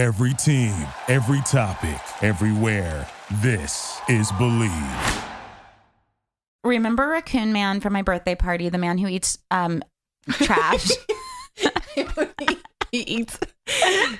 Every team, every topic, everywhere. This is Believe. Remember Raccoon Man from my birthday party, the man who eats um trash? he eats.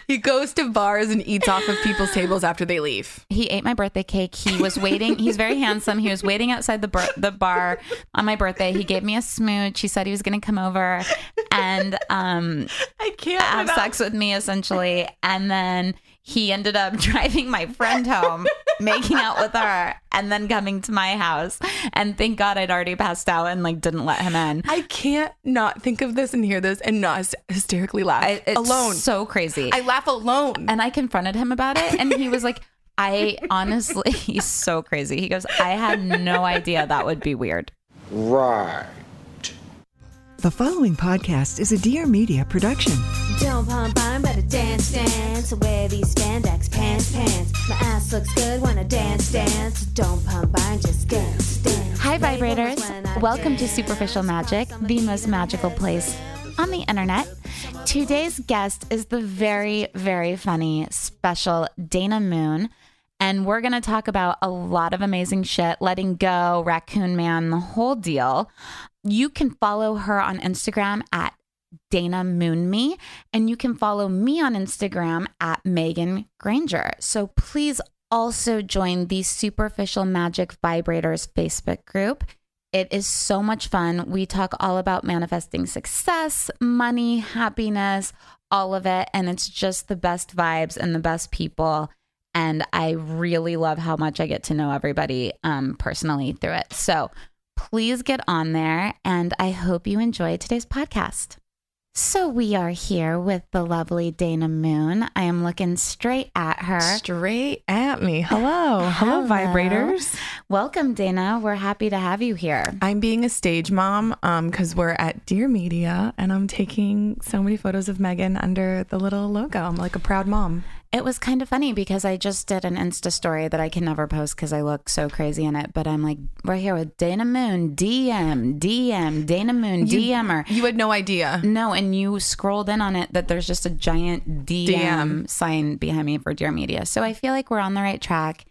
He goes to bars and eats off of people's tables after they leave. he ate my birthday cake. He was waiting. He's very handsome. He was waiting outside the bar, the bar on my birthday. He gave me a smooch. He said he was going to come over and um I can't have sex with me essentially. And then he ended up driving my friend home, making out with her, and then coming to my house. And thank God I'd already passed out and like didn't let him in. I can't not think of this and hear this and not hys- hysterically laugh I, it's alone. so crazy. I laugh alone. and I confronted him about it, and he was like, I honestly, he's so crazy. He goes, I had no idea that would be weird. Right. The following podcast is a Dear Media production. Don't pump on, better dance, dance. Wear these spandex pants, pants. My ass looks good when I dance, dance. Don't pump on, just dance, dance. Hi, vibrators. when I Welcome to. Superficial Magic, the most magical place on the internet. Today's guest is the very, very funny, special Dana Moon. And we're going to talk about a lot of amazing shit, letting go, Raccoon Man, the whole deal. You can follow her on Instagram at Dana Moon Me, and you can follow me on Instagram at Megan Granger. So please also join the Superficial Magic Vibrators Facebook group. It is so much fun. We talk all about manifesting success, money, happiness, all of it. And it's just the best vibes and the best people. And I really love how much I get to know everybody um, personally through it. So please get on there. And I hope you enjoy today's podcast. So we are here with the lovely Dana Moon. I am looking straight at her. Straight at me. Hello. Hello, Hello. vibrators. Welcome, Dana. We're happy to have you here. I'm being a stage mom um because we're at Dear Media and I'm taking so many photos of Megan under the little logo. I'm like a proud mom. It was kind of funny because I just did an Insta story that I can never post because I look so crazy in it. But I'm like, we're here with Dana Moon, DM, DM, Dana Moon, DM her. You had no idea. No, and you scrolled in on it that there's just a giant DM, DM. sign behind me for Dear Media. So I feel like we're on the right track.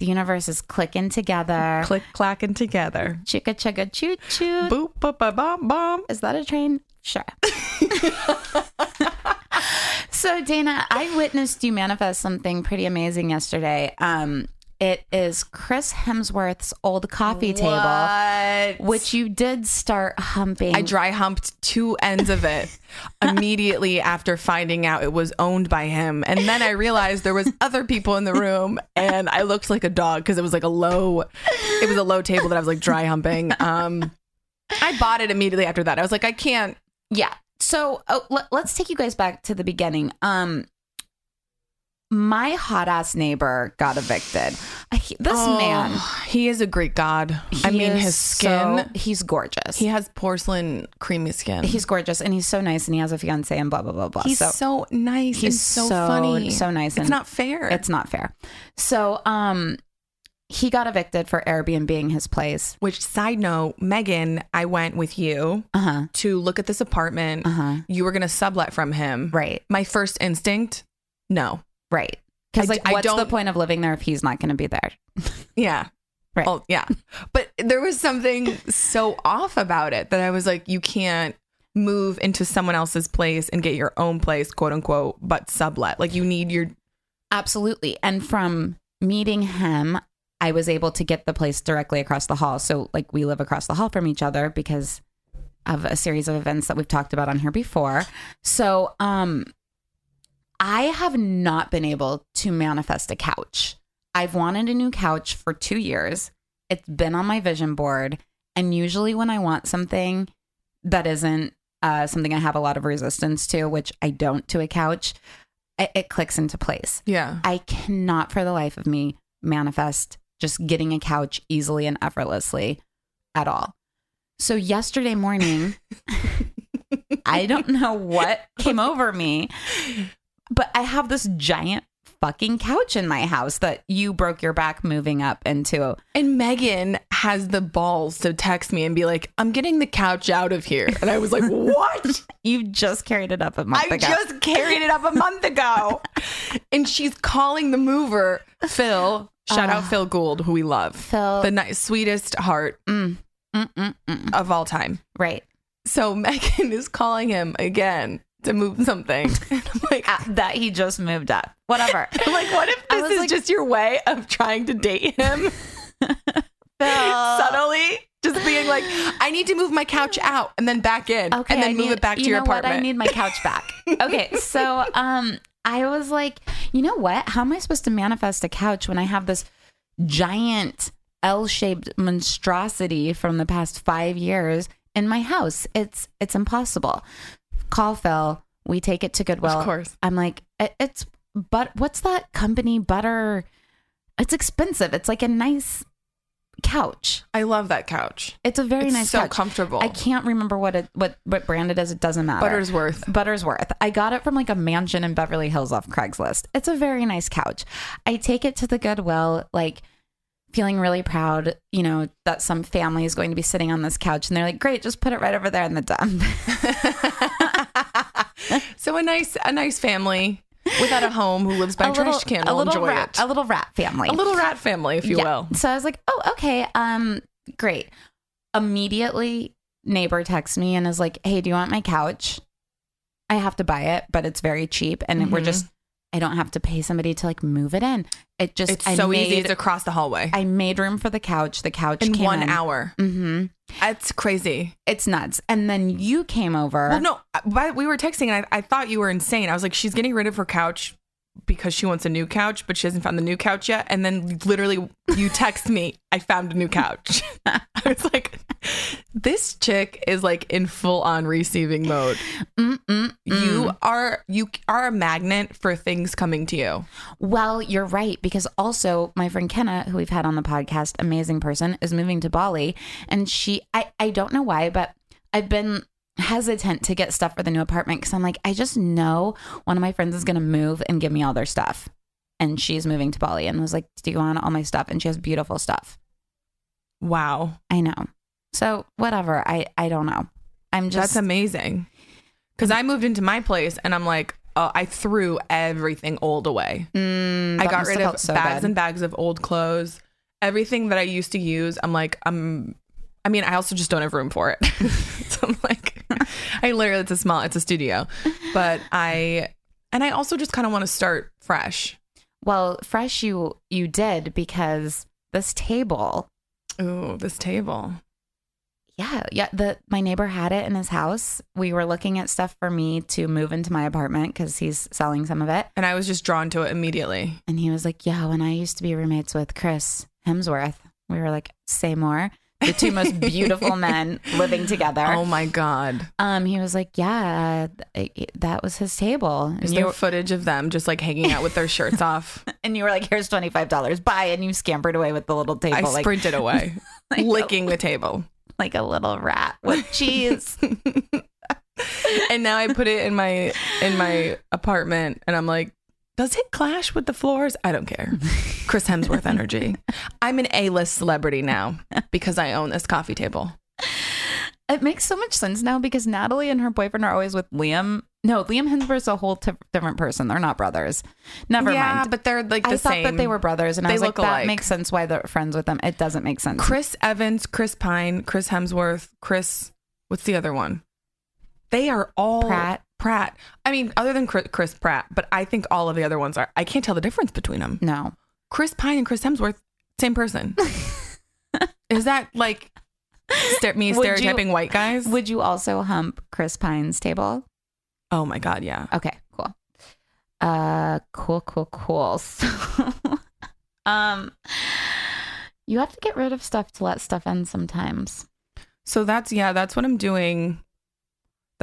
The universe is clicking together. Click clacking together. Chicka chugga choo choo. Boop ba ba bom bom. Is that a train? Sure. so Dana, I witnessed you manifest something pretty amazing yesterday. Um, it is Chris Hemsworth's old coffee table, What? which you did start humping. I dry humped two ends of it immediately after finding out it was owned by him. And then I realized there was other people in the room and I looked like a dog because it was like a low it was a low table that I was like dry humping. Um I bought it immediately after that. I was like, I can't Yeah. So oh, let, let's take you guys back to the beginning. Um, my hot ass neighbor got evicted. I, this Oh, man, he is a Greek god. I mean his skin so- he's gorgeous. he has porcelain creamy skin. he's gorgeous and he's so nice and he has a fiance and blah blah blah blah. He's so, so, nice he's so, so- funny. so nice It's not fair. it's not fair. So um, he got evicted for Airbnb being his place. Which side note, Megan, I went with you Uh huh. to look at this apartment. Uh-huh. You were gonna sublet from him. Right. My first instinct, no. Right. Because like, I what's the point of living there if he's not going to be there? Yeah. Right. Oh, yeah. But there was something so off about it that I was like, you can't move into someone else's place and get your own place, quote unquote, but sublet. Like you need your Absolutely. And from meeting him, I was able to get the place directly across the hall. So, like, we live across the hall from each other because of a series of events that we've talked about on here before. So, um, I have not been able to manifest a couch. I've wanted a new couch for two years. It's been on my vision board. And usually, when I want something that isn't uh, something I have a lot of resistance to, which I don't to a couch, it, it clicks into place. yeah. I cannot for the life of me manifest just getting a couch easily and effortlessly at all. So yesterday morning, I don't know what came over me, but I have this giant fucking couch in my house that you broke your back moving up into. And Megan has the balls to text me and be like, "I'm getting the couch out of here," and I was like, "What?" You just carried it up a month I ago. just carried it up a month ago. and she's calling the mover, Phil. Shout out Phil Gould, who we love. Phil. The nice, sweetest heart Mm, mm, mm, mm. of all time. Right. So Megan is calling him again to move something. Like, Uh, that he just moved up. Whatever. Like, what if this is like- just your way of trying to date him subtly? Just being like, I need to move my couch out and then back in Okay, and then I move need- it back to you your know apartment. What? I need my couch back. okay, so um, I was like, you know what? How am I supposed to manifest a couch when I have this giant L-shaped monstrosity from the past five years in my house? It's it's impossible. Call Phil. We take it to Goodwill. Of course. I'm like, "It- it's but what's that company butter? It's expensive. It's like a nice couch. I love that couch. It's a very It's nice so couch. comfortable. I can't remember what it what what brand it is. It doesn't matter. Buttersworth. Buttersworth. I got it from like a mansion in Beverly Hills off Craigslist. It's a very nice couch. I take it to the Goodwill, like feeling really proud, you know, that some family is going to be sitting on this couch and they're like, great, just put it right over there in the dump. so a nice a nice family without a home who lives by a, trash can a will little enjoy rat, it. a little rat family. A little rat family, if you Yeah. will. So I was like, oh, okay, um, great. Immediately, neighbor texts me and is like, hey, do you want my couch? I have to buy it, but it's very cheap, and we're Mhm. just, I don't have to pay somebody to like move it in. It just, It's I so made, easy. It's across the hallway I made room for the couch. The couch in came one in. hour. Mm-hmm. That's crazy. It's nuts. And then you came over. Well, no, but we were texting and I, I thought you were insane. I was like, she's getting rid of her couch because she wants a new couch, but she hasn't found the new couch yet. And then literally you text me, I found a new couch. I was like, this chick is like in full on receiving mode. Mm-mm-mm. You are you are a magnet for things coming to you. Well, you're right because also my friend Kenna, who we've had on the podcast, amazing person, is moving to Bali, and she, I, I don't know why, but I've been hesitant to get stuff for the new apartment because I'm like, I just know one of my friends is going to move and give me all their stuff, and she's moving to Bali, and was like, Do you want all my stuff? And she has beautiful stuff. Wow. I know. So whatever. I, I don't know. I'm just That's amazing. Because I moved into my place and I'm like, uh, I threw everything old away. Mm, I got rid of so bags and bags of old clothes. Everything that I used to use, I'm like, I'm. I mean, I also just don't have room for it. so I'm like, I literally, it's a small, it's a studio, but I, and I also just kind of want to start fresh. Well, fresh you you did because this table Ooh, this table. Yeah, yeah. The my neighbor had it in his house. We were looking at stuff for me to move into my apartment because he's selling some of it. And I was just drawn to it immediately. And he was like, "Yeah, when I used to be roommates with Chris Hemsworth, we were like, say more." The two most beautiful men living together. Oh my God. Um, he was like, "Yeah, th- that was his table." Is And there footage of them just like hanging out with their shirts off? and you were like, "Here's twenty five dollars, buy," and you scampered away with the little table, I like sprinted away, Like- licking the table. like a little rat with cheese. and now I put it in my in my apartment, and I'm like, does it clash with the floors? I don't care. Chris Hemsworth energy. I'm an A-list celebrity now because I own this coffee table. It makes so much sense now because Natalie and her boyfriend are always with Liam. No, Liam Hemsworth's a whole t- different person. They're not brothers. Never yeah, mind. but they're like the I thought that they were brothers, and I They was like, look that alike. makes sense why they're friends with them. It doesn't make sense. Chris Evans, Chris Pine, Chris Hemsworth, Chris. What's the other one? They are all Pratt. Pratt. I mean, other than Chris, Pratt, but I think all of the other ones are. I can't tell the difference between them. No, Chris Pine and Chris Hemsworth, same person. Is that like ster- me Would you- stereotyping white guys? would you also hump Chris Pine's table? oh my god, yeah. Okay, cool. Uh, cool, cool, cool. So, um, you have to get rid of stuff to let stuff end sometimes. So that's yeah, that's what I'm doing.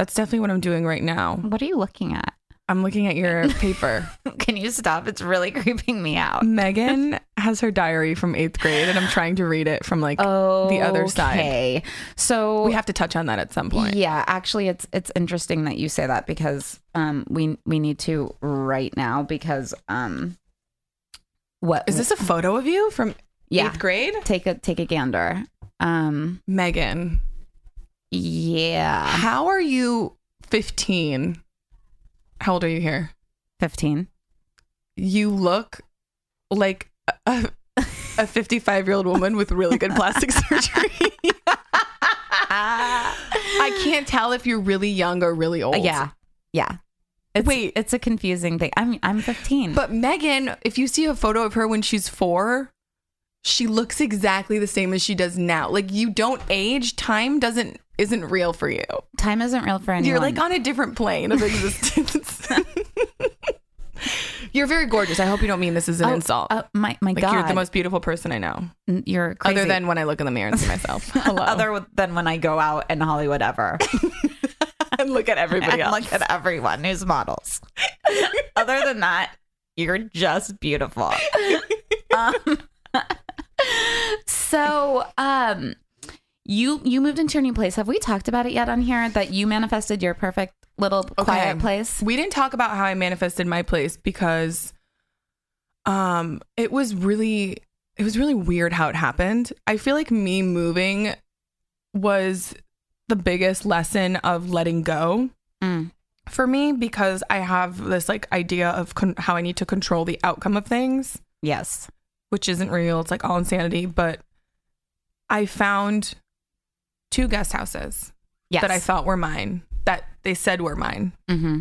That's definitely what I'm doing right now. What are you looking at? I'm looking at your paper. Can you stop? It's really creeping me out. Megan has her diary from eighth grade, and I'm trying to read it from like Oh, the other side. Okay, so We have to touch on that at some point. Yeah, actually, it's it's interesting that you say that because um we we need to right now because um what Is this a photo of you from yeah eighth grade? take a take a gander Um, Megan, yeah, how are you 15? How old are you here? 15. You look like a, a 55 year old woman with really good plastic surgery. I can't tell if you're really young or really old. Yeah. Yeah. It's, Wait. it's a confusing thing. I'm I'm 15. But Megan, if you see a photo of her when she's four, she looks exactly the same as she does now. Like you don't age. Time doesn't isn't real for you. time isn't real for anyone. You're like on a different plane of existence. you're very gorgeous. I hope you don't mean this as an Oh, insult. oh, my my like God. you're the most beautiful person I know. You're crazy. Other than when I look in the mirror and see myself. Hello. other than when I go out in Hollywood ever. and look at everybody and else. look at everyone who's models. Other than that, you're just beautiful. um, so, um, you you moved into your new place. Have we talked about it yet on here? That you manifested your perfect little quiet place. We didn't talk about how I manifested my place because um it was really it was really weird how it happened. I feel like me moving was the biggest lesson of letting go Mm. for me because I have this like idea of con- how I need to control the outcome of things, Yes. Which isn't real. It's like all insanity, but I found two guest houses Yes. that I thought were mine that they said were mine Mm-hmm.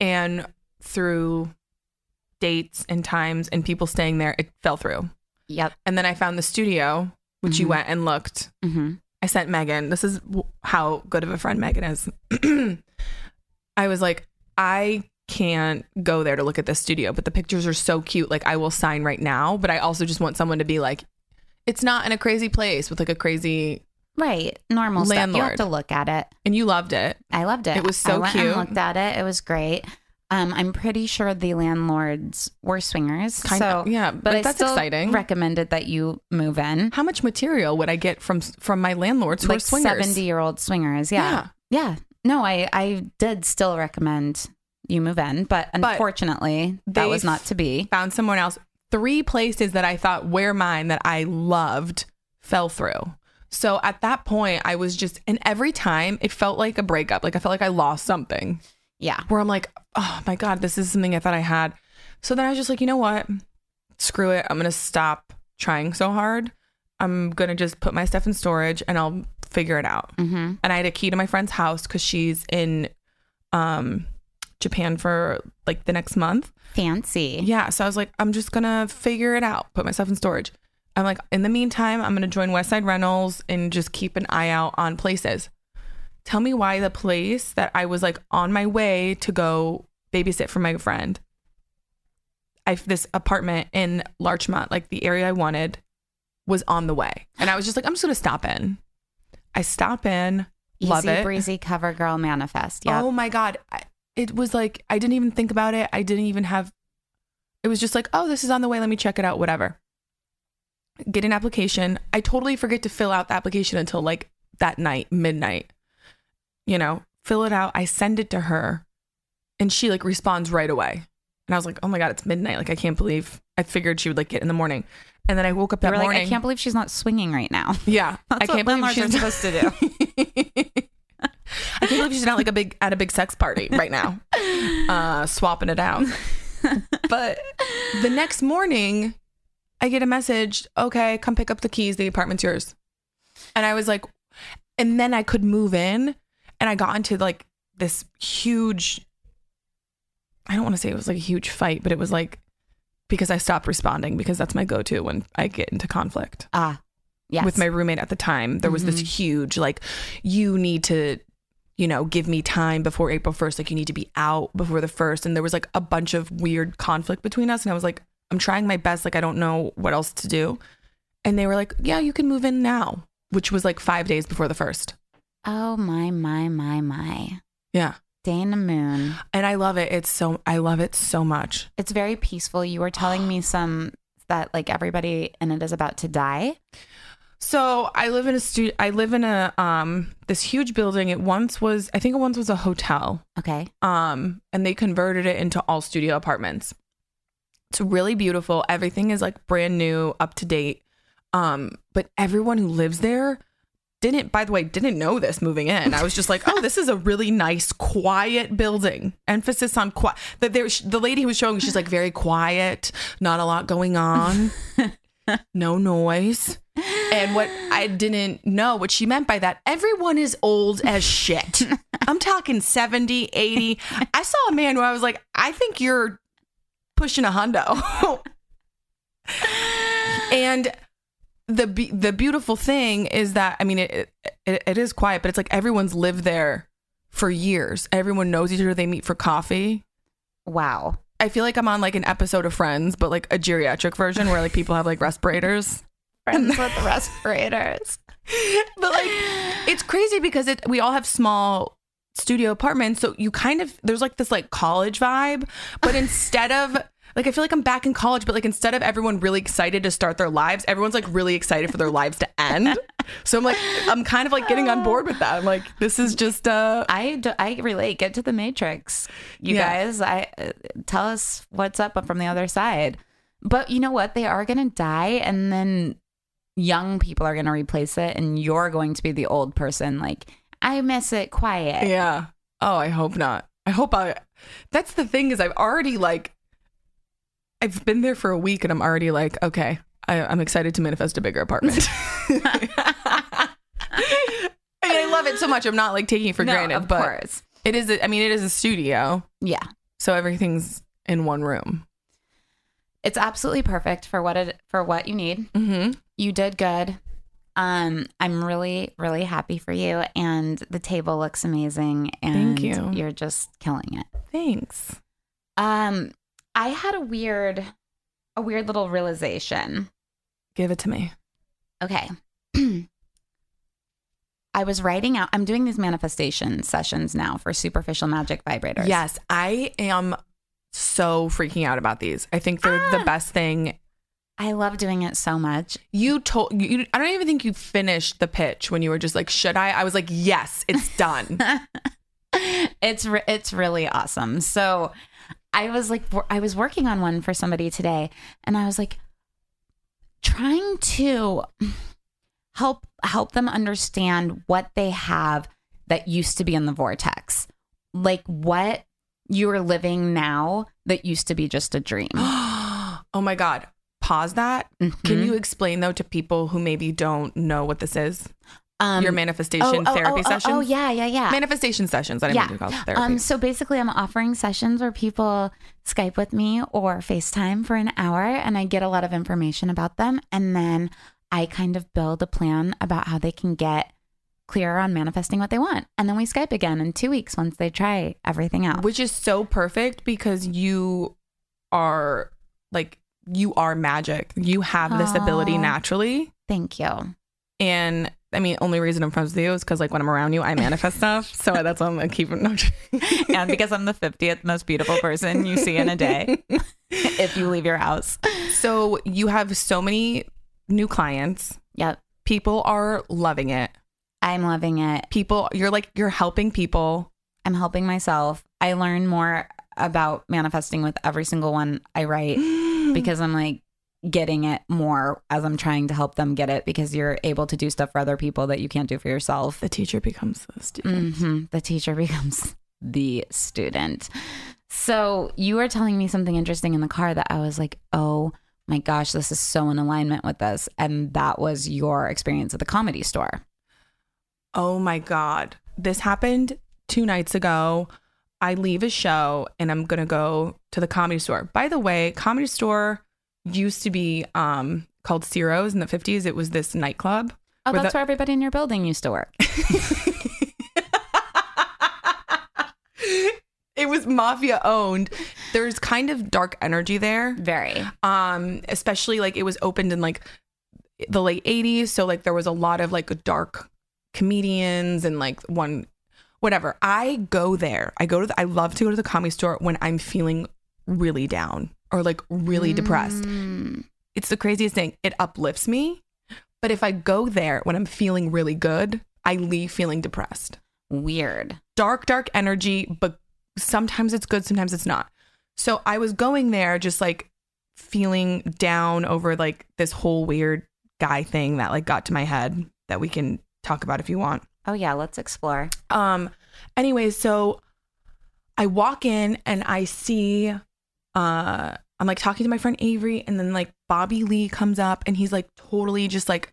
and through dates and times and people staying there, it fell through. Yep. And then I found the studio, which you Mhm. went and looked. Mm-hmm. I sent Megan. This is w- how good of a friend Megan is. I was like, I can't go there to look at this studio, but the pictures are so cute. Like, I will sign right now. But I also just want someone to be like, it's not in a crazy place with like a crazy. Right. Normal stuff. You have Landlord. to look at it. And you loved it. I loved it. It was so I went cute. And looked at it. It was great. Um, I'm pretty sure the landlords were swingers. Kind so, of, yeah, but, but that's exciting. Recommended that you move in. How much material would I get from from my landlords who are swingers? 70 year old swingers. Yeah. yeah. No, I, I did still recommend you move in, but unfortunately, that was not to be. found someone else. Three places that I thought were mine that I loved fell through. So at that point, I was just, and every time it felt like a breakup. Like I felt like I lost something Yeah. where I'm like, oh my God, this is something I thought I had. So then I was just like, you know what? Screw it. I'm going to stop trying so hard. I'm going to just put my stuff in storage and I'll figure it out. Mm-hmm. And I had a key to my friend's house because she's in um, Japan for like the next month. Fancy. Yeah. So I was like, I'm just gonna figure it out, put myself in storage. I'm like, in the meantime, I'm gonna join Westside Rentals and just keep an eye out on places. Tell me why the place that I was like on my way to go babysit for my friend, I this apartment in Larchmont, like the area I wanted, was on the way, and I was just like, I'm just gonna stop in. I stop in, Easy love it. breezy cover girl manifest. Yeah. Oh my god, I, it was like I didn't even think about it. I didn't even have. It was just like, oh, this is on the way. Let me check it out. Whatever. Get an application. I totally forget to fill out the application until like that night, midnight. You know, fill it out. I send it to her, and she like responds right away. And I was like, oh my god, it's midnight. Like I can't believe. I figured she would like get in the morning, and then I woke up that were like, morning. I can't believe she's not swinging right now. Yeah, I can't believe she's supposed to do. I can't believe she's not like a big at a big sex party right now, uh, swapping it out. But the next morning, I get a message. Okay, come pick up the keys. The apartment's yours. And I was like, and then I could move in, and I got into like this huge. I don't want to say it was like a huge fight, but it was like because I stopped responding because that's my go-to when I get into conflict Ah, yes. with my roommate at the time. There was this Mhm. huge like you need to you know give me time before April 1st like you need to be out before the 1st and there was like a bunch of weird conflict between us and I was like I'm trying my best like I don't know what else to do. And they were like, "Yeah, you can move in now," which was like 5 days before the 1st. Oh my my my my. Yeah. Day in the Moon. And I love it. It's so I love it so much. It's very peaceful. You were telling me some that like everybody in it is about to die. So I live in a stu- I live in a um this huge building. It once was I think it once was a hotel. Okay. um and they converted it into all studio apartments it's really beautiful everything is like brand new up to date um but everyone who lives there didn't, by the way, didn't know this moving in. I was just like, oh, this is a really nice, quiet building. Emphasis on quiet. That there, the lady who was showing, me, she's like very quiet, not a lot going on, no noise. And what I didn't know, what she meant by that, everyone is old as shit. I'm talking 70, 80. I saw a man where I was like, I think you're pushing a hundo. and the be- the beautiful thing is that I mean it, it it is quiet, but it's like everyone's lived there for years. Everyone knows each other. They meet for coffee. Wow. I feel like I'm on like an episode of Friends, but like a geriatric version where like people have like respirators. Friends with respirators. But like it's crazy because it we all have small studio apartments, so you kind of there's like this like college vibe, but instead of like I feel like I'm back in college, but like instead of everyone really excited to start their lives, everyone's like really excited for their lives to end. So I'm like I'm kind of like getting on board with that. I'm like this is just uh I, d- I relate. Get to the Matrix, you Yeah. guys. I uh, tell us what's up from the other side. But you know what? They are going to die, and then young people are going to replace it, and you're going to be the old person. Like I miss it quiet. yeah. Oh, I hope not. I hope I That's the thing is I've already like I've been there for a week and I'm already like, okay, I, I'm excited to manifest a bigger apartment. I mean, I love it so much. I'm not like taking it for No, granted, of but course. it is. A, I mean, it is a studio, Yeah, so everything's in one room. it's absolutely perfect for what it for what you need. Mm-hmm. You did good. Um, I'm really, really happy for you, and the table looks amazing. And Thank you. You're just killing it. Thanks. Um, I had a weird, a weird little realization. Give it to me. Okay. I was writing out, I'm doing these manifestation sessions now for superficial magic vibrators. Yes, I am so freaking out about these. I think they're the ah. best thing. I love doing it so much. You told you. I don't even think you finished the pitch when you were just like, "Should I?" I was like, "Yes, it's done." it's re- it's really awesome. So I was like I was working on one for somebody today and I was like trying to help help them understand what they have that used to be in the vortex. Like what you're living now that used to be just a dream. oh my god. Pause that. Can Mhm. you explain though to people who maybe don't know what this is? Um, Your manifestation therapy oh, sessions. Oh, yeah, yeah, yeah. Manifestation sessions. I didn't yeah. call it therapy. Um, so basically, I'm offering sessions where people Skype with me or FaceTime for an hour, and I get a lot of information about them, and then I kind of build a plan about how they can get clearer on manifesting what they want, and then we Skype again in two weeks once they try everything out. which is so perfect because you are like you are magic. You have this ability naturally. Thank you. And I mean, only reason I'm friends with you is because like when I'm around you, I manifest stuff. So that's why I'm gonna keep it. No, and because I'm the 50th most beautiful person you see in a day, if you leave your house. so you have so many new clients. Yep, People are loving it. I'm loving it. People, you're like you're helping people. I'm helping myself. I learn more about manifesting with every single one I write because I'm like getting it more as I'm trying to help them get it because you're able to do stuff for other people that you can't do for yourself. The teacher becomes the student. hmm The teacher becomes the student. So you were telling me something interesting in the car that I was like, oh my gosh, this is so in alignment with this. And that was your experience at the comedy store. Oh my God. This happened two nights ago. I leave a show and I'm going to go to the comedy store. By the way, comedy store used to be um, called Ciro's in the 50s. It was this nightclub. Oh, Where that's the- where everybody in your building used to work. it was mafia owned. There's kind of dark energy there. Very. Um, especially like it was opened in like the late 80s. So like there was a lot of like dark comedians and like one whatever. I go there. I go to the, I love to go to the comedy store when I'm feeling really down or like really depressed. Mm. It's the craziest thing. It uplifts me. But if I go there when I'm feeling really good, I leave feeling depressed. Weird. Dark, dark energy, but sometimes it's good, sometimes it's not. So I was going there just like feeling down over like this whole weird guy thing that like got to my head that we can talk about if you want. Oh yeah, let's explore. Um anyways, so I walk in and I see uh I'm like talking to my friend Avery and then like Bobby Lee comes up and he's like totally just like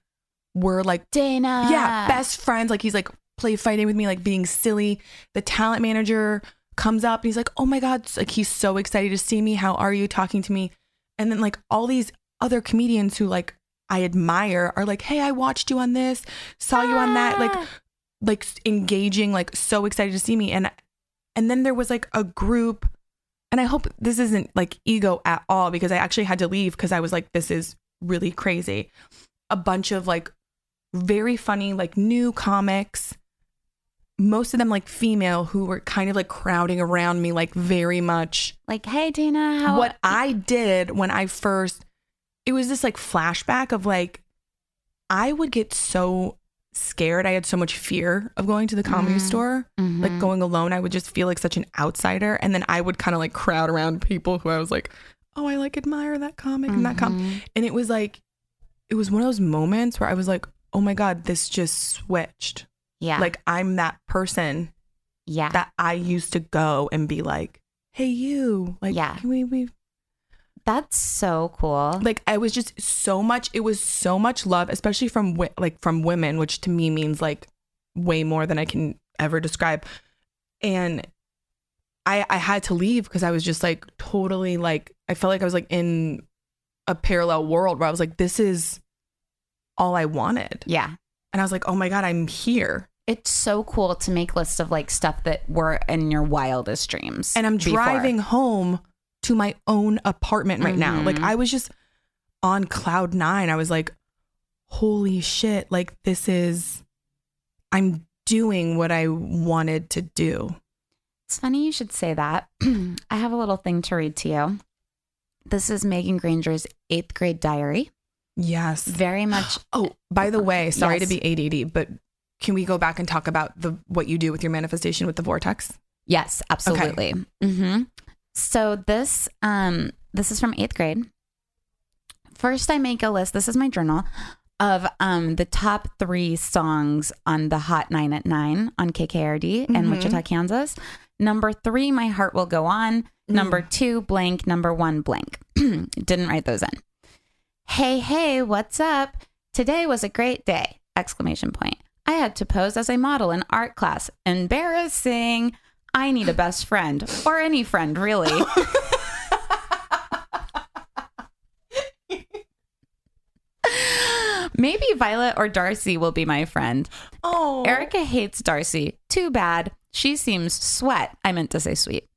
we're like Dana. yeah, best friends. Like he's like play fighting with me, like being silly. The talent manager comes up and he's like, "Oh my god!" Like he's so excited to see me. How are you? Talking to me, and then like all these other comedians who like I admire are like, "Hey, I watched you on this, saw you on that." Like, like engaging, like so excited to see me, and and then there was like a group, and I hope this isn't like ego at all because I actually had to leave because I was like, "This is really crazy." A bunch of like very funny like new comics most of them like female who were kind of like crowding around me like very much Like, hey Dana, how what i did when i first it was this like flashback of like i would get so scared i had so much fear of going to the comedy Mhm. store Mhm. like going alone i would just feel like such an outsider and then i would kind of like crowd around people who i was like oh i like admire that comic and that com Mhm. and it was like it was one of those moments where i was like oh my god this just switched yeah, like i'm that person yeah, that i used to go and be like hey you like Yeah. can we we that's so cool. like i was just so much it was so much love especially from like from women which to me means like way more than i can ever describe and i i had to leave because i was just like totally like i felt like i was like in a parallel world where i was like this is all i wanted yeah, and i was like oh my god i'm here it's so cool to make lists of like stuff that were in your wildest dreams. and I'm before. driving home to my own apartment right now. Like Mhm. I was just on cloud nine. I was like, holy shit, like this is I'm doing what I wanted to do. It's funny you should say that. I have a little thing to read to you. This is Megan Granger's eighth grade diary. Yes. Very much. Oh, by the way, sorry Yes. to be ADD, but can we go back and talk about the what you do with your manifestation with the vortex? Yes, absolutely. hmm So this um this is from eighth grade. First, I make a list. This is my journal of um the top three songs on the Hot Nine at Nine on KKRD in Mhm. Wichita, Kansas. Number three, My Heart Will Go On. Number two, blank. Number one, blank. Didn't write those in. Hey, hey, what's up? Today was a great day! Exclamation point. I had to pose as a model in art class. Embarrassing. I need a best friend or any friend, really. Maybe Violet or Darcy will be my friend. Oh. Erica hates Darcy. Too bad. She seems sweat. I meant to say sweet.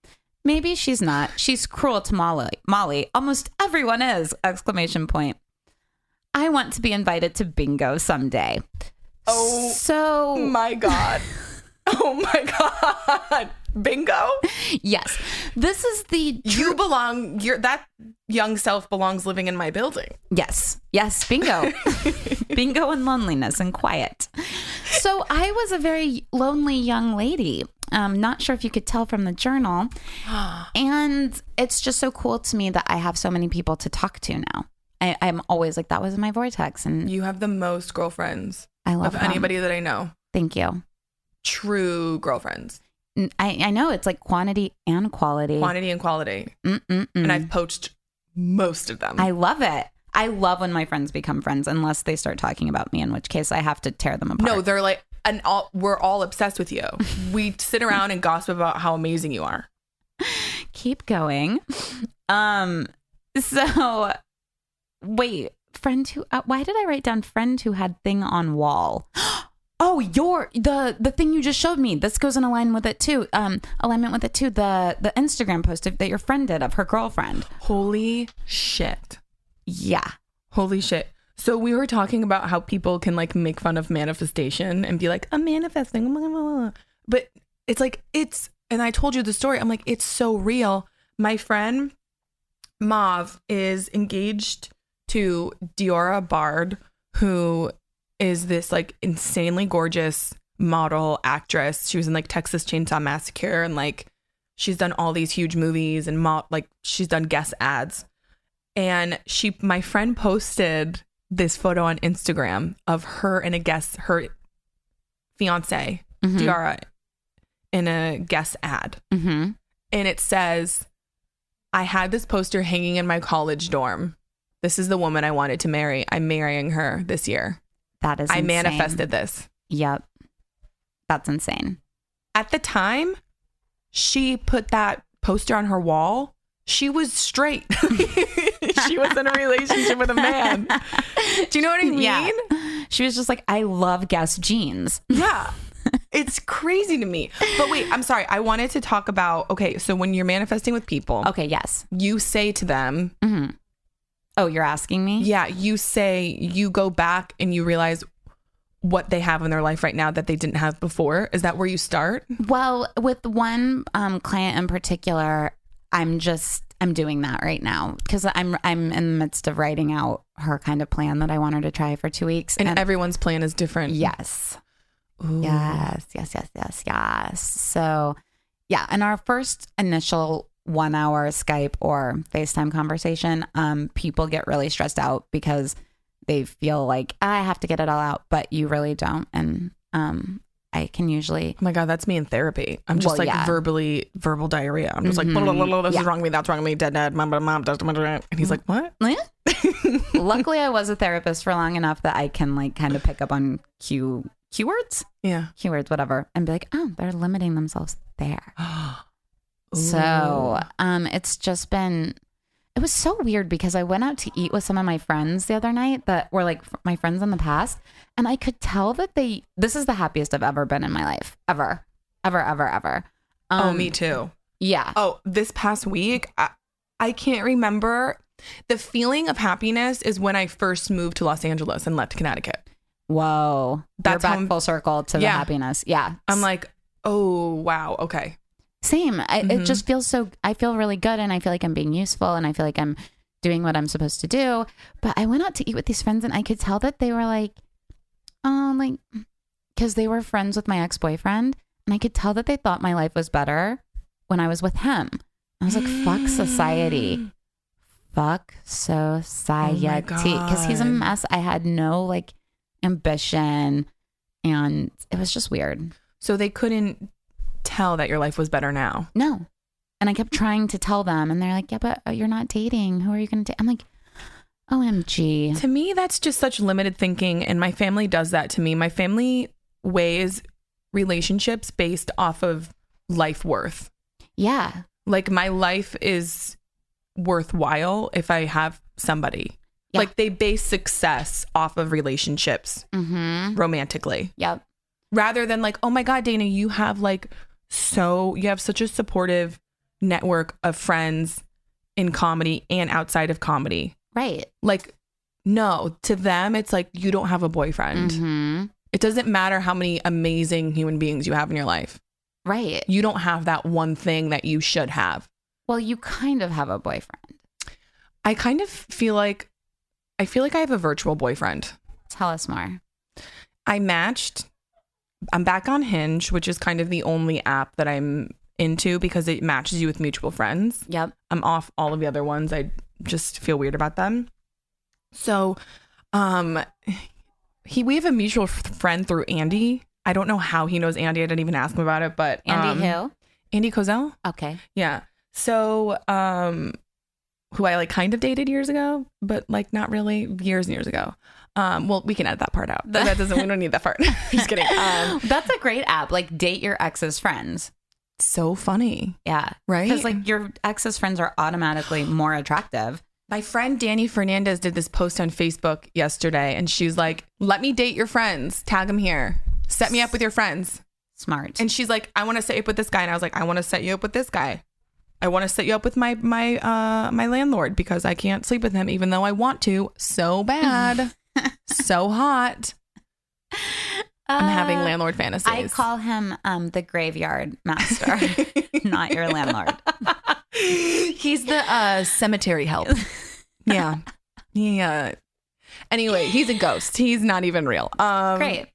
Maybe she's not. She's cruel to Molly. Molly. Almost everyone is! Exclamation point. I want to be invited to bingo someday. Oh So my god. oh my god. Bingo? yes, this is the You belong your that young self belongs living in my building. Yes. Yes. Bingo. bingo and loneliness and quiet. So I was a very lonely young lady. Um, not sure if you could tell from the journal. And it's just so cool to me that I have so many people to talk to now. I, I'm always like, that was my vortex. And You have the most girlfriends I love of them. anybody that I know. Thank you. True girlfriends. I, I know it's like quantity and quality. Quantity and quality. Mm-mm-mm. And I've poached most of them. I love it. I love when my friends become friends, unless they start talking about me, in which case I have to tear them apart. no, they're like and all we're all obsessed with you. we sit around and gossip about how amazing you are. keep going. Um, so wait, friend who? Uh, why did I write down friend who had thing on wall? Oh, your the the thing you just showed me. This goes in alignment with it too. Um, alignment with it too. The the Instagram post that your friend did of her girlfriend. Holy shit. Yeah, Holy shit. So we were talking about how people can like make fun of manifestation and be like, I'm manifesting. blah, blah, blah." But it's like, it's, and I told you the story. I'm like, it's so real. My friend Mav is engaged to Diora Bard, who is this like insanely gorgeous model actress. She was in like Texas Chainsaw Massacre and like she's done all these huge movies and mo- like she's done Guess ads and she my friend posted this photo on Instagram of her and a guest her fiance, Mhm. Diora, in a Guess ad. Mm-hmm. And it says, I had this poster hanging in my college dorm. This is the woman I wanted to marry. I'm marrying her this year. That is I insane. manifested this. Yep. That's insane. At the time, she put that poster on her wall. She was straight. she was in a relationship with a man. Do you know what I mean? Yeah. She was just like, I love Guess jeans. Yeah. It's crazy to me. But wait, I'm sorry. I wanted to talk about okay, so when you're manifesting with people, Okay, yes. you say to them, hmm Oh, you're asking me? yeah, you say you go back and you realize what they have in their life right now that they didn't have before. Is that where you start? Well, with one um, client in particular, I'm just I'm doing that right now because I'm I'm in the midst of writing out her kind of plan that I want her to try for two weeks. And, everyone's plan is different. yes, Ooh. yes, yes, yes, yes, yes. So, yeah, And our first initial one hour Skype or FaceTime conversation, um, people get really stressed out because they feel like I have to get it all out, but you really don't. And um, I can usually Oh my god, that's me in therapy. I'm just Well, like yeah. verbally verbal diarrhea. I'm just like, Mhm. blah, blah, blah, this Yeah. is wrong with me, that's wrong with me, dead, dead, mom, mom, mom, and he's like, what? Luckily, I was a therapist for long enough that I can like kind of pick up on cue keywords, Yeah. keywords, whatever, and be like, oh, they're limiting themselves there. So, um, it's just been. It was so weird because I went out to eat with some of my friends the other night that were like my friends in the past, and I could tell that they. This is the happiest I've ever been in my life, ever, ever, ever, ever. oh, Um, me too. Yeah. Oh, this past week, I, I can't remember. The feeling of happiness is when I first moved to Los Angeles and left Connecticut. Whoa. That's You're back full circle to the happiness. Yeah. I'm like, oh, wow, okay. Same. I, It Mhm. just feels so. I feel really good, and I feel like I'm being useful, and I feel like I'm doing what I'm supposed to do. But I went out to eat with these friends, and I could tell that they were like, oh, like, because they were friends with my ex boyfriend, and I could tell that they thought my life was better when I was with him. I was like, fuck society. Fuck society. Because he's a mess. I had no like ambition, and it was just weird. So they couldn't tell that your life was better now. No. And I kept trying to tell them, and they're like, "Yeah, but uh, you're not dating. Who are you going to date?" I'm like, "OMG." To me, that's just such limited thinking. And my family does that to me. My family weighs relationships based off of life worth. Yeah, Like my life is worthwhile if I have somebody. Yeah. Like they base success off of relationships mm-hmm. romantically Yep. rather than like, oh my God, Dana, you have like so, you have such a supportive network of friends in comedy and outside of comedy. Right. Like, no, to them, it's like you don't have a boyfriend. Mm-hmm. It doesn't matter how many amazing human beings you have in your life. Right. You don't have that one thing that you should have. Well, you kind of have a boyfriend. I kind of feel like I feel like I have a virtual boyfriend. Tell us more. I matched. I'm back on Hinge, which is kind of the only app that I'm into because it matches you with mutual friends. Yep. I'm off all of the other ones. I just feel weird about them. So, um, he we have a mutual friend through Andy. I don't know how he knows Andy. I didn't even ask him about it, but Andy um, who? Andy Kozel. Okay. Yeah. So, um, who I like kind of dated years ago, but like not really years and years ago. Um, well, we can edit that part out. But that doesn't. We don't need that part. Just kidding. Um, That's a great app. Like date your ex's friends. so funny, Yeah. right? Because like your ex's friends are automatically more attractive. My friend Danny Fernandez did this post on Facebook yesterday, and she's like, "Let me date your friends. Tag them here. Set me up with your friends." Smart. And she's like, "I want to set you up with this guy," and I was like, "I want to set you up with this guy. I want to set you up with my my uh my landlord because I can't sleep with him, even though I want to so bad, so hot. I'm having Uh, landlord fantasies. I call him um, the graveyard master, not your landlord. He's the uh, cemetery help. yeah. Yeah. Anyway, he's a ghost. He's not even real. Um, Great.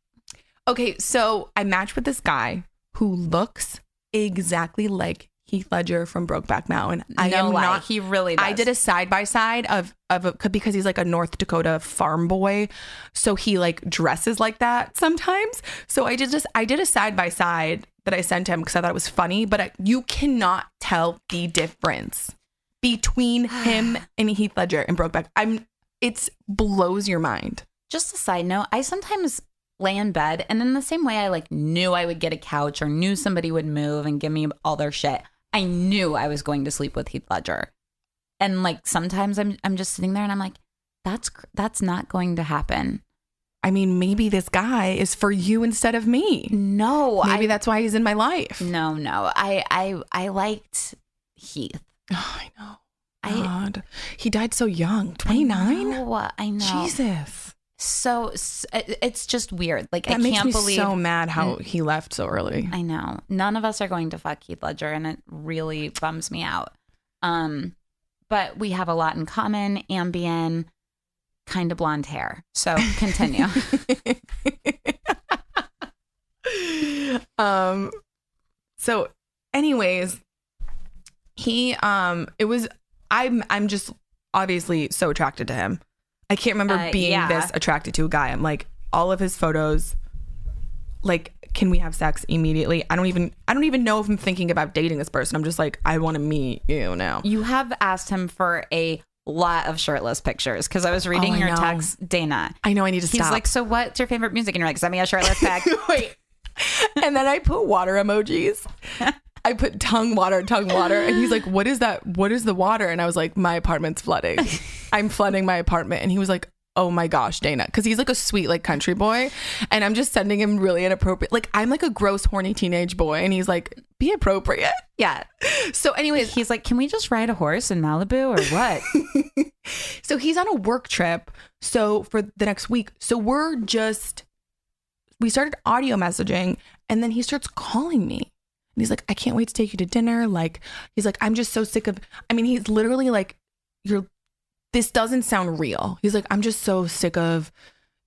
Okay, so I matched with this guy who looks exactly like Heath Ledger from Brokeback Mountain. I no am lie. not. he really does. I did a side by side of of a, because he's like a North Dakota farm boy, so he like dresses like that sometimes. So I did just I did a side by side that I sent him because I thought it was funny. But I, you cannot tell the difference between him and Heath Ledger in Brokeback. I'm it's blows your mind. Just a side note, I sometimes lay in bed and in the same way I like knew I would get a couch or knew somebody would move and give me all their shit. I knew I was going to sleep with Heath Ledger. And like sometimes I'm I'm just sitting there and I'm like that's cr- that's not going to happen. I mean, maybe this guy is for you instead of me. No, Maybe I, that's why he's in my life. No, no. I I I liked Heath. Oh, I know. I- God. he died so young. I 29? know, I know. Jesus. So, it's just weird. Like That I makes can't me believe so mad how Mm. he left so early. I know. None of us are going to fuck Heath Ledger, and it really bums me out. Um, but we have a lot in common. Ambien, kind of blonde hair. So continue. um so anyways he um it was i'm i'm just obviously so attracted to him i can't remember Uh, being yeah. this attracted to a guy i'm like all of his photos like can we have sex immediately i don't even i don't even know if i'm thinking about dating this person i'm just like i want to meet you now you have asked him for a lot of shirtless pictures because I was reading Oh, I your know. text, Dana. i know i need to He's stop He's like, "So what's your favorite music?" And you're like, "Send me a shirtless pic." Wait. And then I put water emojis. I put tongue water, tongue water. And he's like, What is that? What is the water? And I was like, My apartment's flooding. I'm flooding my apartment. And he was like, Oh my gosh, Dana. Cause he's like a sweet, like country boy. And I'm just sending him really inappropriate. Like, I'm like a gross, horny teenage boy. And he's like, Be appropriate. yeah. So, anyways, He's like, "Can we just ride a horse in Malibu or what?" so he's on a work trip so for the next week so we're just we started audio messaging and then he starts calling me and he's like i can't wait to take you to dinner like he's like i'm just so sick of i mean he's literally like you're this doesn't sound real he's like i'm just so sick of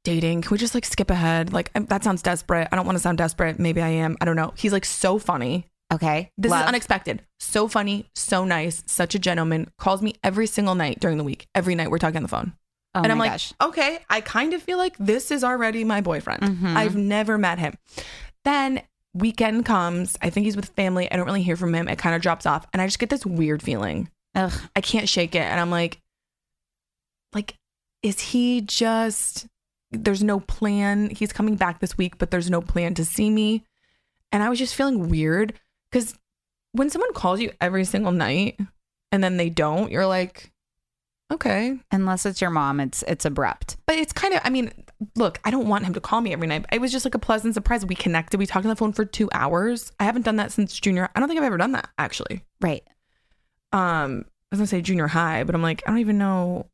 dating can we just like skip ahead like I'm- that sounds desperate i don't want to sound desperate maybe i am i don't know he's like so funny okay. this Love. is unexpected. So funny, so nice, such a gentleman. Calls me every single night during the week. Every night we're talking on the phone. Oh and I'm like, gosh. okay, I kind of feel like this is already my boyfriend. Mhm. I've never met him. Then weekend comes. I think he's with family. I don't really hear from him. It kind of drops off. And I just get this weird feeling. Ugh. I can't shake it. And I'm like, like, is he just, there's no plan. He's coming back this week, but there's no plan to see me. And I was just feeling weird because when someone calls you every single night and then they don't, you're like, okay. Unless it's your mom, it's it's abrupt. But it's kind of, I mean, look, I don't want him to call me every night. It was just like a pleasant surprise. We connected. We talked on the phone for two hours. I haven't done that since junior. I don't think I've ever done that actually. Right. Um, I was gonna say junior high, but I'm like, I don't even know.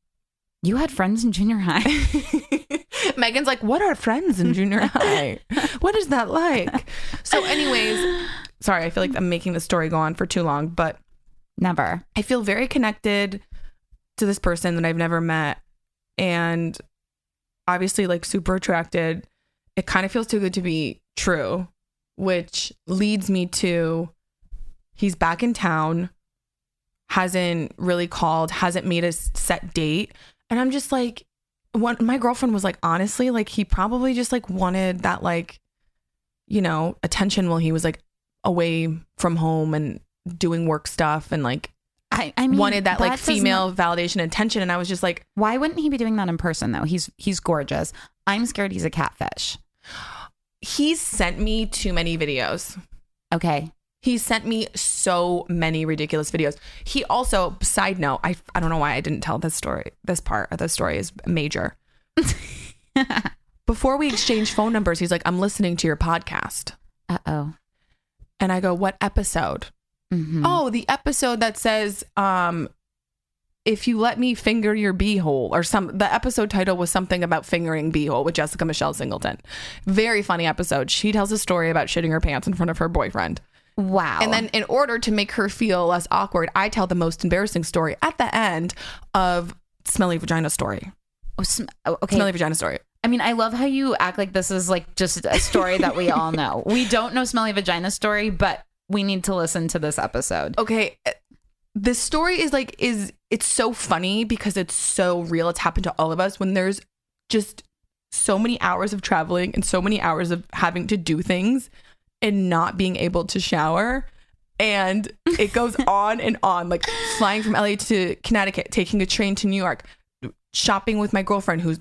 You had friends in junior high. Megan's like, what are friends in junior high? what is that like? So, anyways, sorry, I feel like I'm making the story go on for too long, but Never. I feel very connected to this person that I've never met and obviously like super attracted. It kind of feels too good to be true, which leads me to he's back in town, hasn't really called, hasn't made a set date. And I'm just like, one, my girlfriend was like, honestly, like he probably just like wanted that, like, you know, attention while he was like away from home and doing work stuff and like I, I mean, wanted that, like does not- female validation and attention. And I was just like, Why wouldn't he be doing that in person though? He's he's gorgeous. I'm scared he's a catfish. he's sent me too many videos. Okay. He sent me so many ridiculous videos. He also, side note, I, I don't know why I didn't tell this story. This part of the story is major. Before we exchange phone numbers, he's like, I'm listening to your podcast. Uh oh. And I go, What episode? Mm-hmm. Oh, the episode that says, um, if you let me finger your beehole, or some the episode title was something about fingering beehole with Jessica Michelle Singleton. Very funny episode. She tells a story about shitting her pants in front of her boyfriend. Wow. And then, in order to make her feel less awkward, I tell the most embarrassing story at the end of Smelly Vagina Story. Oh, sm- oh, okay. Smelly Vagina Story. I mean, I love how you act like this is like just a story that we all know. We don't know Smelly Vagina story, but we need to listen to this episode. okay uh, this story is like is it's so funny because it's so real it's happened to all of us when there's just so many hours of traveling and so many hours of having to do things and not being able to shower and it goes on and on like flying from LA to Connecticut taking a train to New York shopping with my girlfriend who's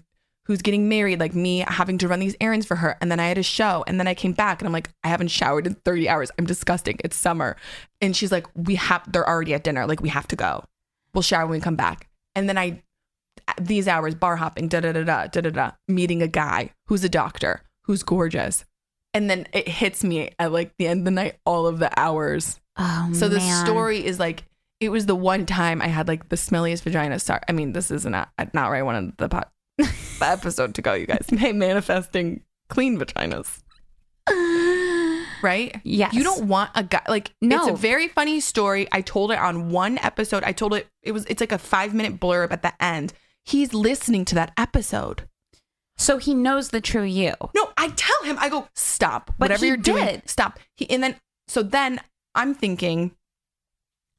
who's getting married like me having to run these errands for her. And then I had a show and then I came back and I'm like I haven't showered in 30 hours. I'm disgusting. It's summer. And she's like we have they're already at dinner. Like we have to go. We'll shower when we come back. And then I these hours bar hopping da da da da da da da meeting a guy who's a doctor who's gorgeous. And then it hits me at like the end of the night all of the hours. Oh, so the man. story is like it was the one time I had like the smelliest vagina. Sorry, I mean this is not not where I wanted the pot the episode to go. You guys, hey, manifesting clean vaginas, right? Yes. You don't want a guy like No. It's a very funny story. I told it on one episode. I told it it was it's like a five minute blurb at the end. He's listening to that episode. So he knows the true you. No, I tell him, I go, stop. But Whatever he you're doing, did. stop. He, and then, so then I'm thinking,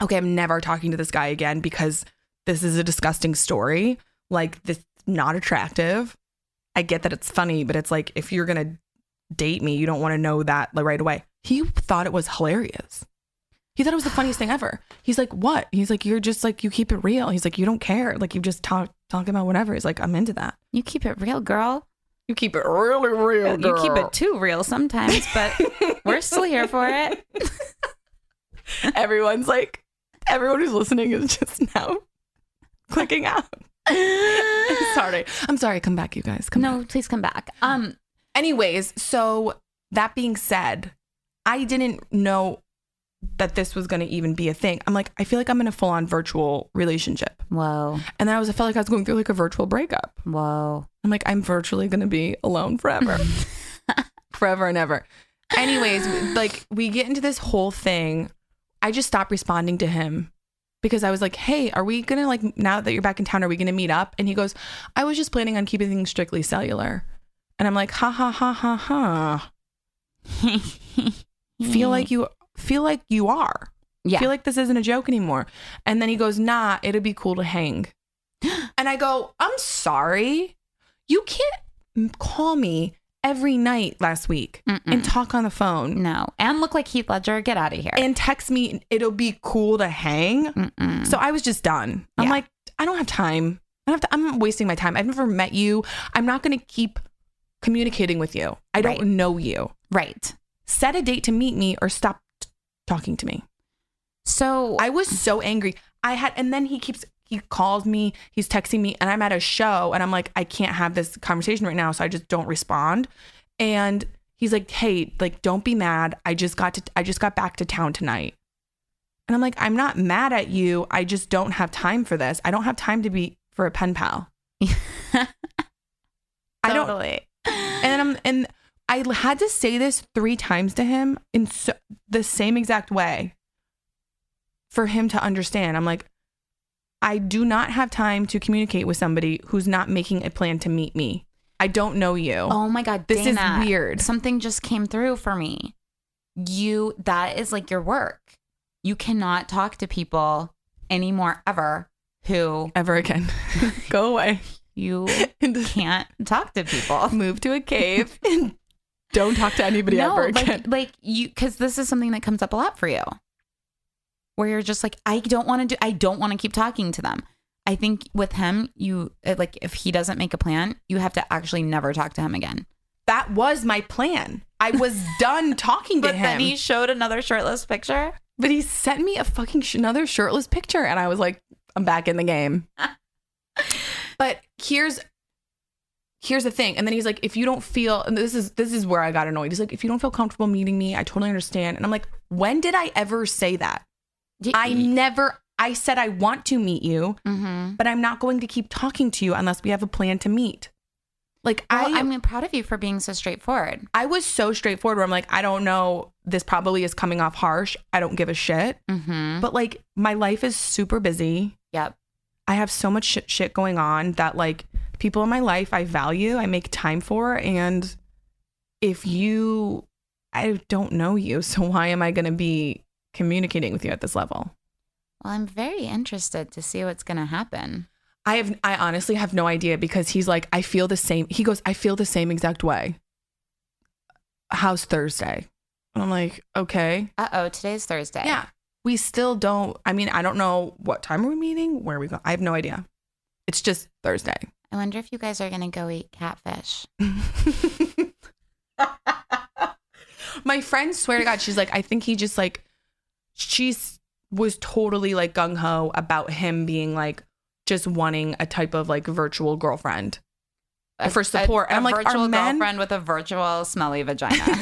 okay, I'm never talking to this guy again because this is a disgusting story. Like, this not attractive. I get that it's funny, but it's like, if you're going to date me, you don't want to know that like right away. He thought it was hilarious. He thought it was the funniest thing ever. He's like, what? He's like, you're just like, you keep it real. He's like, you don't care. Like, you just talk, talk about whatever. He's like, I'm into that. You keep it real, girl. You keep it really real. Girl. You keep it too real sometimes, but we're still here for it. everyone's like everyone who's listening is just now clicking out sorry. I'm sorry. Come back you guys. Come No, back. please come back. Um, anyways so that being said i didn't know that this was going to even be a thing. I'm like i feel like i'm in a full-on virtual relationship. Whoa, and then i was i felt like i was going through like a virtual breakup. Whoa. i'm like i'm virtually going to be alone forever. Forever and ever. Anyways like we get into this whole thing. I just stopped responding to him because i was like hey are we gonna like now that you're back in town are we gonna meet up? And he goes i was just planning on keeping things strictly cellular. And i'm like ha ha ha ha ha. Feel like you feel like you are. Yeah. feel like this isn't a joke anymore. And then he goes nah it'd be cool to hang. And i go i'm sorry. You can't call me every night last week Mm-mm. and talk on the phone no, and look like Heath Ledger. Get out of here. and text me it'll be cool to hang Mm-mm. so i was just done i'm Yeah. like i don't have time i don't have to i'm wasting my time i've never met you i'm not going to keep communicating with you i don't Right. know you right. set a date to meet me or stop t- talking to me So I was so angry. I had, and then he keeps, he calls me, he's texting me, and I'm at a show, and I'm like, I can't have this conversation right now, so I just don't respond. And he's like, Hey, like, don't be mad. I just got to, I just got back to town tonight. And I'm like, I'm not mad at you. I just don't have time for this. I don't have time to be for a pen pal. I don't, totally. and I'm and I had to say this three times to him in so, the same exact way for him to understand. I'm like, I do not have time to communicate with somebody who's not making a plan to meet me. I don't know you. Oh my god, This is weird. Something just came through for me. You that is like your work. You cannot talk to people anymore ever who Ever again. Go away. you can't talk to people. move to a cave and don't talk to anybody no, ever again. like like you because this is something that comes up a lot for you. Where you're just like, I don't want to do I don't want to keep talking to them. I think with him, you uh, like if he doesn't make a plan, you have to actually never talk to him again. that was my plan. I was done talking to But him. then he showed another shirtless picture. But he sent me a fucking sh- another shirtless picture, and I was like, I'm back in the game. but here's here's the thing, and then he's like, if you don't feel, and this is this is where I got annoyed. He's like, if you don't feel comfortable meeting me, I totally understand. And I'm like, when did I ever say that? I never. I said I want to meet you, Mm-hmm. but I'm not going to keep talking to you unless we have a plan to meet. Like Well, I, I'm proud of you for being so straightforward. I was so straightforward. Where I'm like, I don't know. This probably is coming off harsh. I don't give a shit. Mm-hmm. But like, my life is super busy. Yep. I have so much shit, shit going on that like people in my life I value, I make time for, and if you I don't know you, so why am I going to be communicating with you at this level? Well, I'm very interested to see what's going to happen. I have I honestly have no idea because he's like I feel the same. He goes, "I feel the same exact way." How's Thursday? And I'm like, "Okay." Uh oh, today's Thursday. Yeah. We still don't I mean, I don't know what time are we meeting? Where are we going? I have no idea. It's just Thursday. I wonder if you guys are going to go eat catfish. My friend swear to God, she's like, I think he just like she's was totally like gung ho about him being like just wanting a type of like virtual girlfriend A- for support. A, I'm like, virtual are men- girlfriend with a virtual smelly vagina.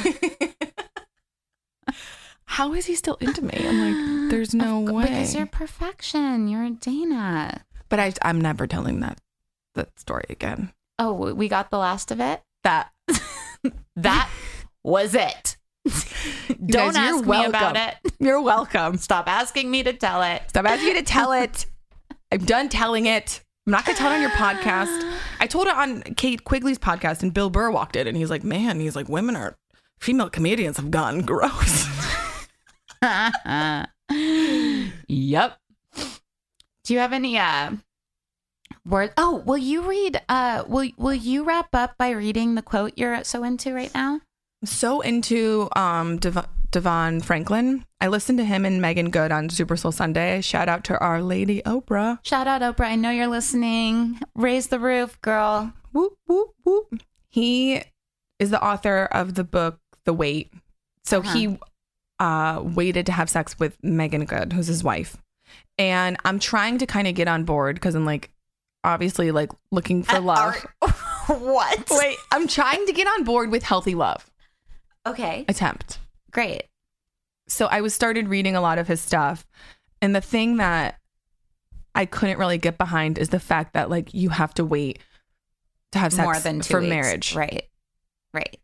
How is he still into me? I'm like, there's no way. Because you're perfection. You're Dana. but I, I'm never telling that that story again. Oh, we got the last of it. That That was it. Don't guys, ask me about it. you're welcome. Stop asking me to tell it. Stop asking me to tell it. I'm done telling it. I'm not gonna tell it on your podcast. I told it on Kate Quigley's podcast, and Bill Burr walked in, and he's like, "Man, he's like, women are female comedians have gone gross." yep. Do you have any uh words? Oh, will you read? Uh, will will you wrap up by reading the quote you're so into right now? So into um Dev- DeVon Franklin. I listened to him and Meagan Good on Super Soul Sunday. Shout out to our lady Oprah. Shout out Oprah. I know you're listening. Raise the roof, girl. Whoop whoop whoop. He is the author of the book The Wait. So he uh waited to have sex with Meagan Good, who's his wife. And I'm trying to kind of get on board because I'm like obviously like looking for love. what? Wait, I'm trying to get on board with healthy love. Okay. Attempt. Great. so I was started reading a lot of his stuff, and the thing that I couldn't really get behind is the fact that like you have to wait to have sex More than for weeks. marriage. Right. Right.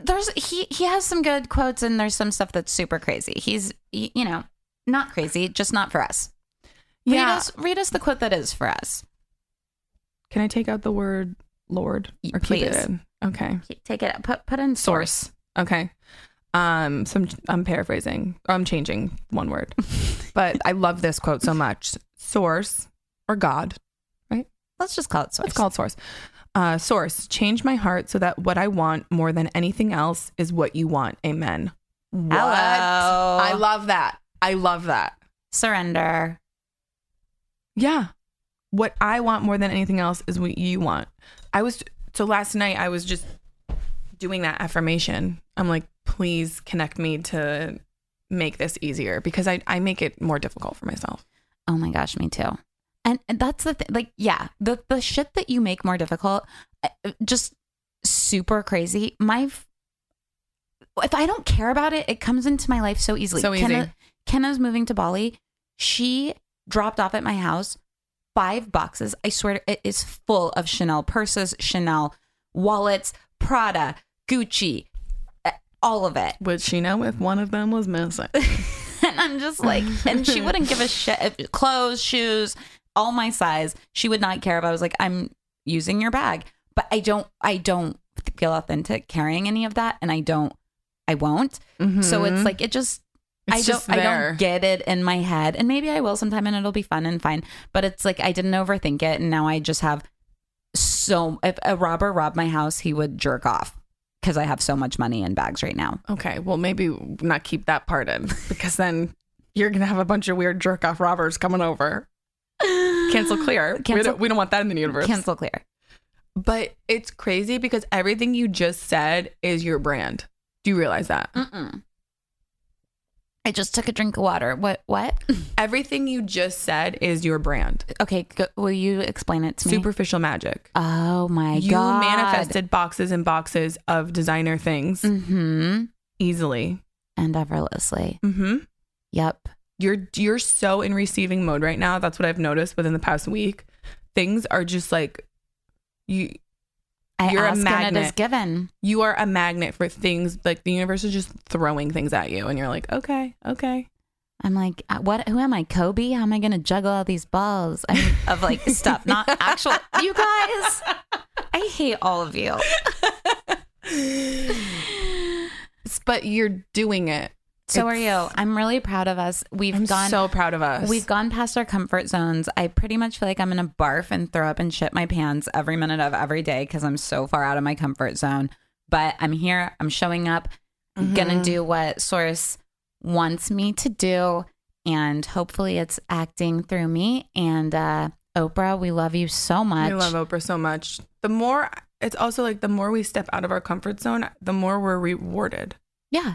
There's he he has some good quotes and there's some stuff that's super crazy. He's you know not crazy, just not for us. Read Yeah. us read us the quote that is for us. Can I take out the word Lord or it please. in? Okay. Take it put put in source. Okay. Um, so I'm, I'm paraphrasing. I'm changing one word, but I love this quote so much. Source or God, right? Let's just call it source. It's called source. Uh, source, change my heart so that what I want more than anything else is what you want. Amen. What? Hello. I love that. I love that. surrender. Yeah. What I want more than anything else is what you want. I was, so last night I was just doing that affirmation. I'm like, please connect me to make this easier because I, I make it more difficult for myself. Oh my gosh, me too. And, and that's the thing. Like, yeah, the the shit that you make more difficult, uh, just super crazy. My, if I don't care about it, it comes into my life so easily. So easy. Kenna, Kenna's moving to Bali. She dropped off at my house five boxes. I swear it is full of Chanel purses, Chanel wallets, Prada, Gucci, uh, all of it. Would she know if one of them was missing? And I'm just like, and she wouldn't give a shit. If- Clothes, shoes, all my size. She would not care if I was like, I'm using your bag. But I don't, I don't feel authentic carrying any of that, and I don't, I won't. So it's like it just. I It's don't. just I don't get it in my head, and maybe I will sometime, and it'll be fun and fine. But it's like I didn't overthink it, and now I just have so. If a robber robbed my house, he would jerk off because I have so much money in bags right now. Okay, well, maybe not keep that part in because then you're gonna have a bunch of weird jerk off robbers coming over. Cancel clear. we, Cancel- don't, we don't want that in the universe. Cancel clear. But it's crazy because everything you just said is your brand. Do you realize that? Mm-mm. I just took a drink of water. What? What? Everything you just said is your brand. Okay, go, will you explain it to me? Superficial magic. Oh my you god! You manifested boxes and boxes of designer things Mm-hmm. easily. And effortlessly. Mm-hmm. Yep. You're you're so in receiving mode right now. That's what I've noticed within the past week. Things are just like you I You're a ask and it is magnet. given. you are a magnet for things like the universe is just throwing things at you and you're like okay okay I'm like, uh, what? Who am I, Kobe? How am I going to juggle all these balls I mean, of like stuff? Not actual. You guys, I hate all of you. but you're doing it. So are you. I'm really proud of us. We've I'm gone so proud of us. We've gone past our comfort zones. I pretty much feel like I'm to barf and throw up and shit my pants every minute of every day because I'm so far out of my comfort zone. But I'm here. I'm showing up. Mm-hmm. to do what Source wants me to do. And hopefully it's acting through me. And uh, Oprah, we love you so much. I love Oprah so much. The more it's also like the more we step out of our comfort zone, the more we're rewarded. yeah,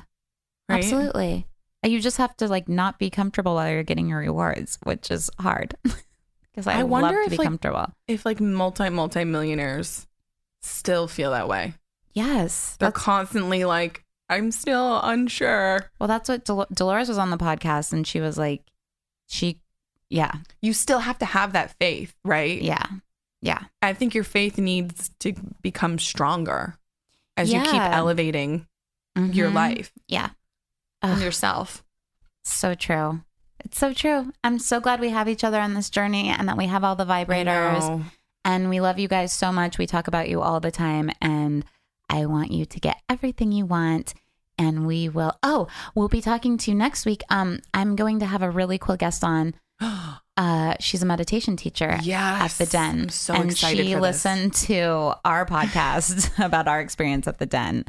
Right? absolutely. You just have to like not be comfortable while you're getting your rewards, which is hard. Because I, I love wonder to if, be like, comfortable. If like multi multi millionaires still feel that way, Yes, they're constantly like, I'm still unsure. Well, that's what Dol- Dolores was on the podcast, and she was like, she, yeah, You still have to have that faith, right? yeah, yeah, I think your faith needs to become stronger as you keep elevating your Mhm. life yeah. Ugh, yourself. so true. It's so true. I'm so glad we have each other on this journey, and that we have all the vibrators, and we love you guys so much. We talk about you all the time, and I want you to get everything you want. And we will. Oh, we'll be talking to you next week. Um, I'm going to have a really cool guest on. Uh, she's a meditation teacher at the den. I'm so and excited she for this. listened to our podcast about our experience at the den,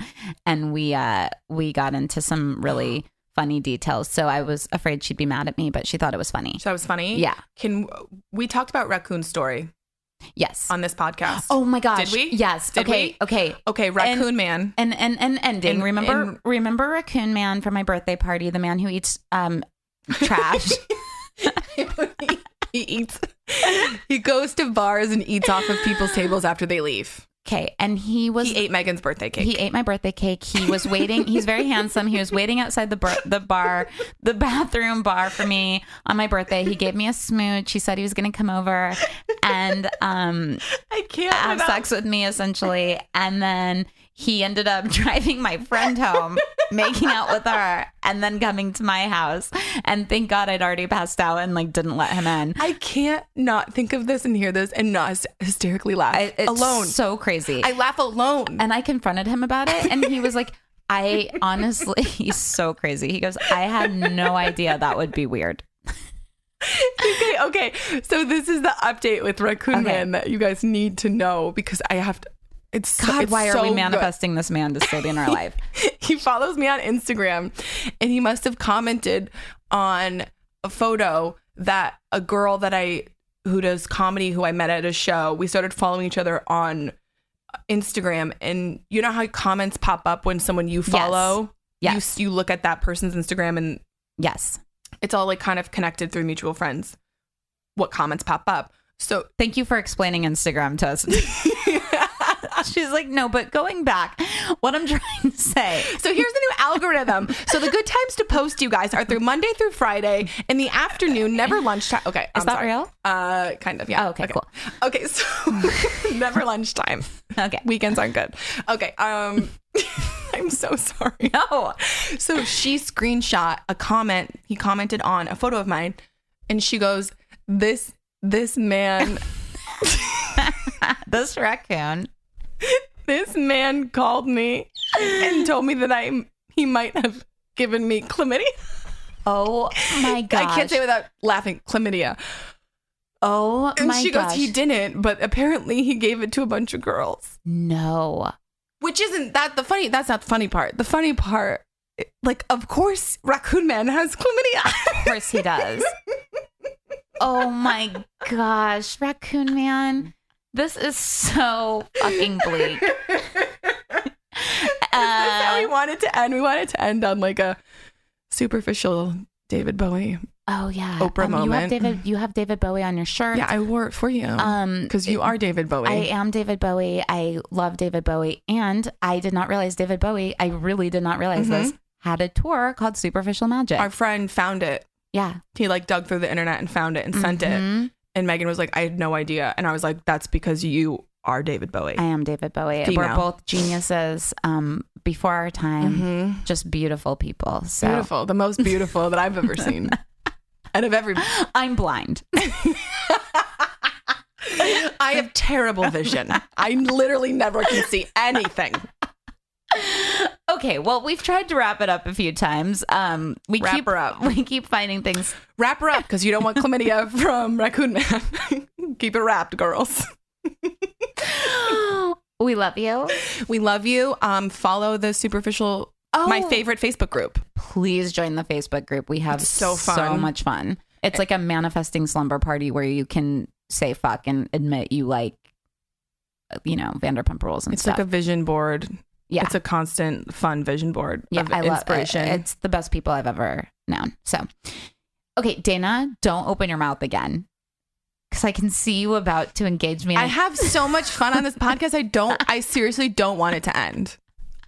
and we uh we got into some really funny details. So I was afraid she'd be mad at me, but she thought it was funny. So that was funny. Yeah. Can we talked about raccoon story Yes. on this podcast? oh my gosh. Did we? Yes. Did okay. we? Okay. okay, raccoon man. And and and ending. And- remember and- remember Raccoon Man from my birthday party, the man who eats um trash. he eats. He goes to bars and eats off of people's tables after they leave. okay, and he was he ate Megan's birthday cake. He ate my birthday cake. He was waiting. He's very handsome. He was waiting outside the bar, the bar, the bathroom bar for me on my birthday. He gave me a smooch. He said he was going to come over and um, I can't have sex with me, essentially. And then he ended up driving my friend home, making out with her, and then coming to my house. And thank God I'd already passed out and like didn't let him in. I can't not think of this and hear this and not hys- hysterically laugh I, it's alone. so crazy. I laugh alone. and I confronted him about it, and he was like, "I honestly, he's so crazy." He goes, "I had no idea that would be weird." okay, okay. So this is the update with Raccoon Okay. Man that you guys need to know because I have to. It's so- God, it's why are so we good. manifesting this man to still be in our life? he follows me on Instagram and he must have commented on a photo that a girl that I who does comedy who I met at a show, we started following each other on Instagram and you know how comments pop up when someone you follow? Yes. You you look at that person's Instagram and Yes. it's all like kind of connected through mutual friends. What comments pop up. So Thank you for explaining Instagram to us. She's like, no, but going back, what I'm trying to say. So here's the new algorithm. So the good times to post, you guys, are through Monday through Friday in the afternoon, never lunchtime. Okay, Is I'm that sorry. real? Uh, kind of. Yeah. Oh, okay, cool. Okay, so never lunchtime. Okay. Weekends aren't good. Okay. Um, I'm so sorry. No. So she screenshot a comment. He commented on a photo of mine, and she goes, "This this man." This raccoon. this man called me and told me that I he might have given me chlamydia. Oh my god. I can't say without laughing chlamydia. Oh And my she gosh. goes, he didn't, but apparently he gave it to a bunch of girls. No. Which isn't that the funny? That's not the funny part. The funny part, like, of course, Raccoon Man has chlamydia. Of course he does. oh my gosh, Raccoon Man. This is so fucking bleak. That's how we Uh, wanted to end. We wanted to end on like a superficial David Bowie. oh yeah. Oprah Um, You have moment. David you have David Bowie on your shirt. Yeah, I wore it for you. Um because you are David Bowie. I am David Bowie. I love David Bowie. And I did not realize David Bowie, I really did not realize this, had a tour called Superficial Magic. Our friend found it. yeah. He like dug through the internet and found it and sent it. And Megan was like, I had no idea. And I was like, that's because you are David Bowie. I am David Bowie. Female. We're both geniuses um, before our time, Mhm. just beautiful people. So Beautiful. The most beautiful that I've ever seen. And of every I'm blind. I have terrible vision. I literally never can see anything. Okay. Well, we've tried to wrap it up a few times. Um, we Wrap keep her up. we keep finding things. Wrap her up because you don't want chlamydia from Raccoon Man. Keep it wrapped, girls. we love you. We love you. Um, follow the superficial, my Oh. favorite Facebook group. Please join the Facebook group. We have It's so so much fun. It's like a manifesting slumber party where you can say fuck and admit you like, you know, Vanderpump Rules and It's stuff. like a vision board. Yeah, It's a constant, fun vision board yeah, of I love inspiration. it. It's the best people I've ever known. So, okay, Dana, don't open your mouth again because I can see you about to engage me. I have so much fun on this podcast. I don't, I seriously don't want it to end.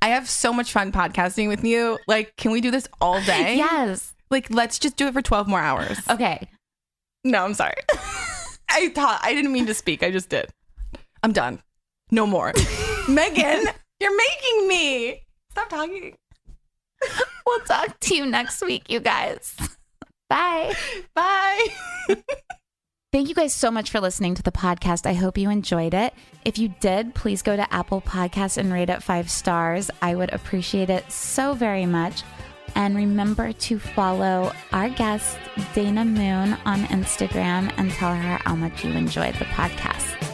I have so much fun podcasting with you. Like, can we do this all day? yes. Like, let's just do it for 12 more hours. Okay. No, I'm sorry. I thought, I didn't mean to speak. I just did. I'm done. No more. Megan, you're making me. Stop talking. We'll talk to you next week, you guys. Bye. Bye. Thank you guys so much for listening to the podcast. I hope you enjoyed it. If you did, please go to Apple Podcasts and rate it five stars. I would appreciate it so very much. And remember to follow our guest, Dana Moon, on Instagram and tell her how much you enjoyed the podcast.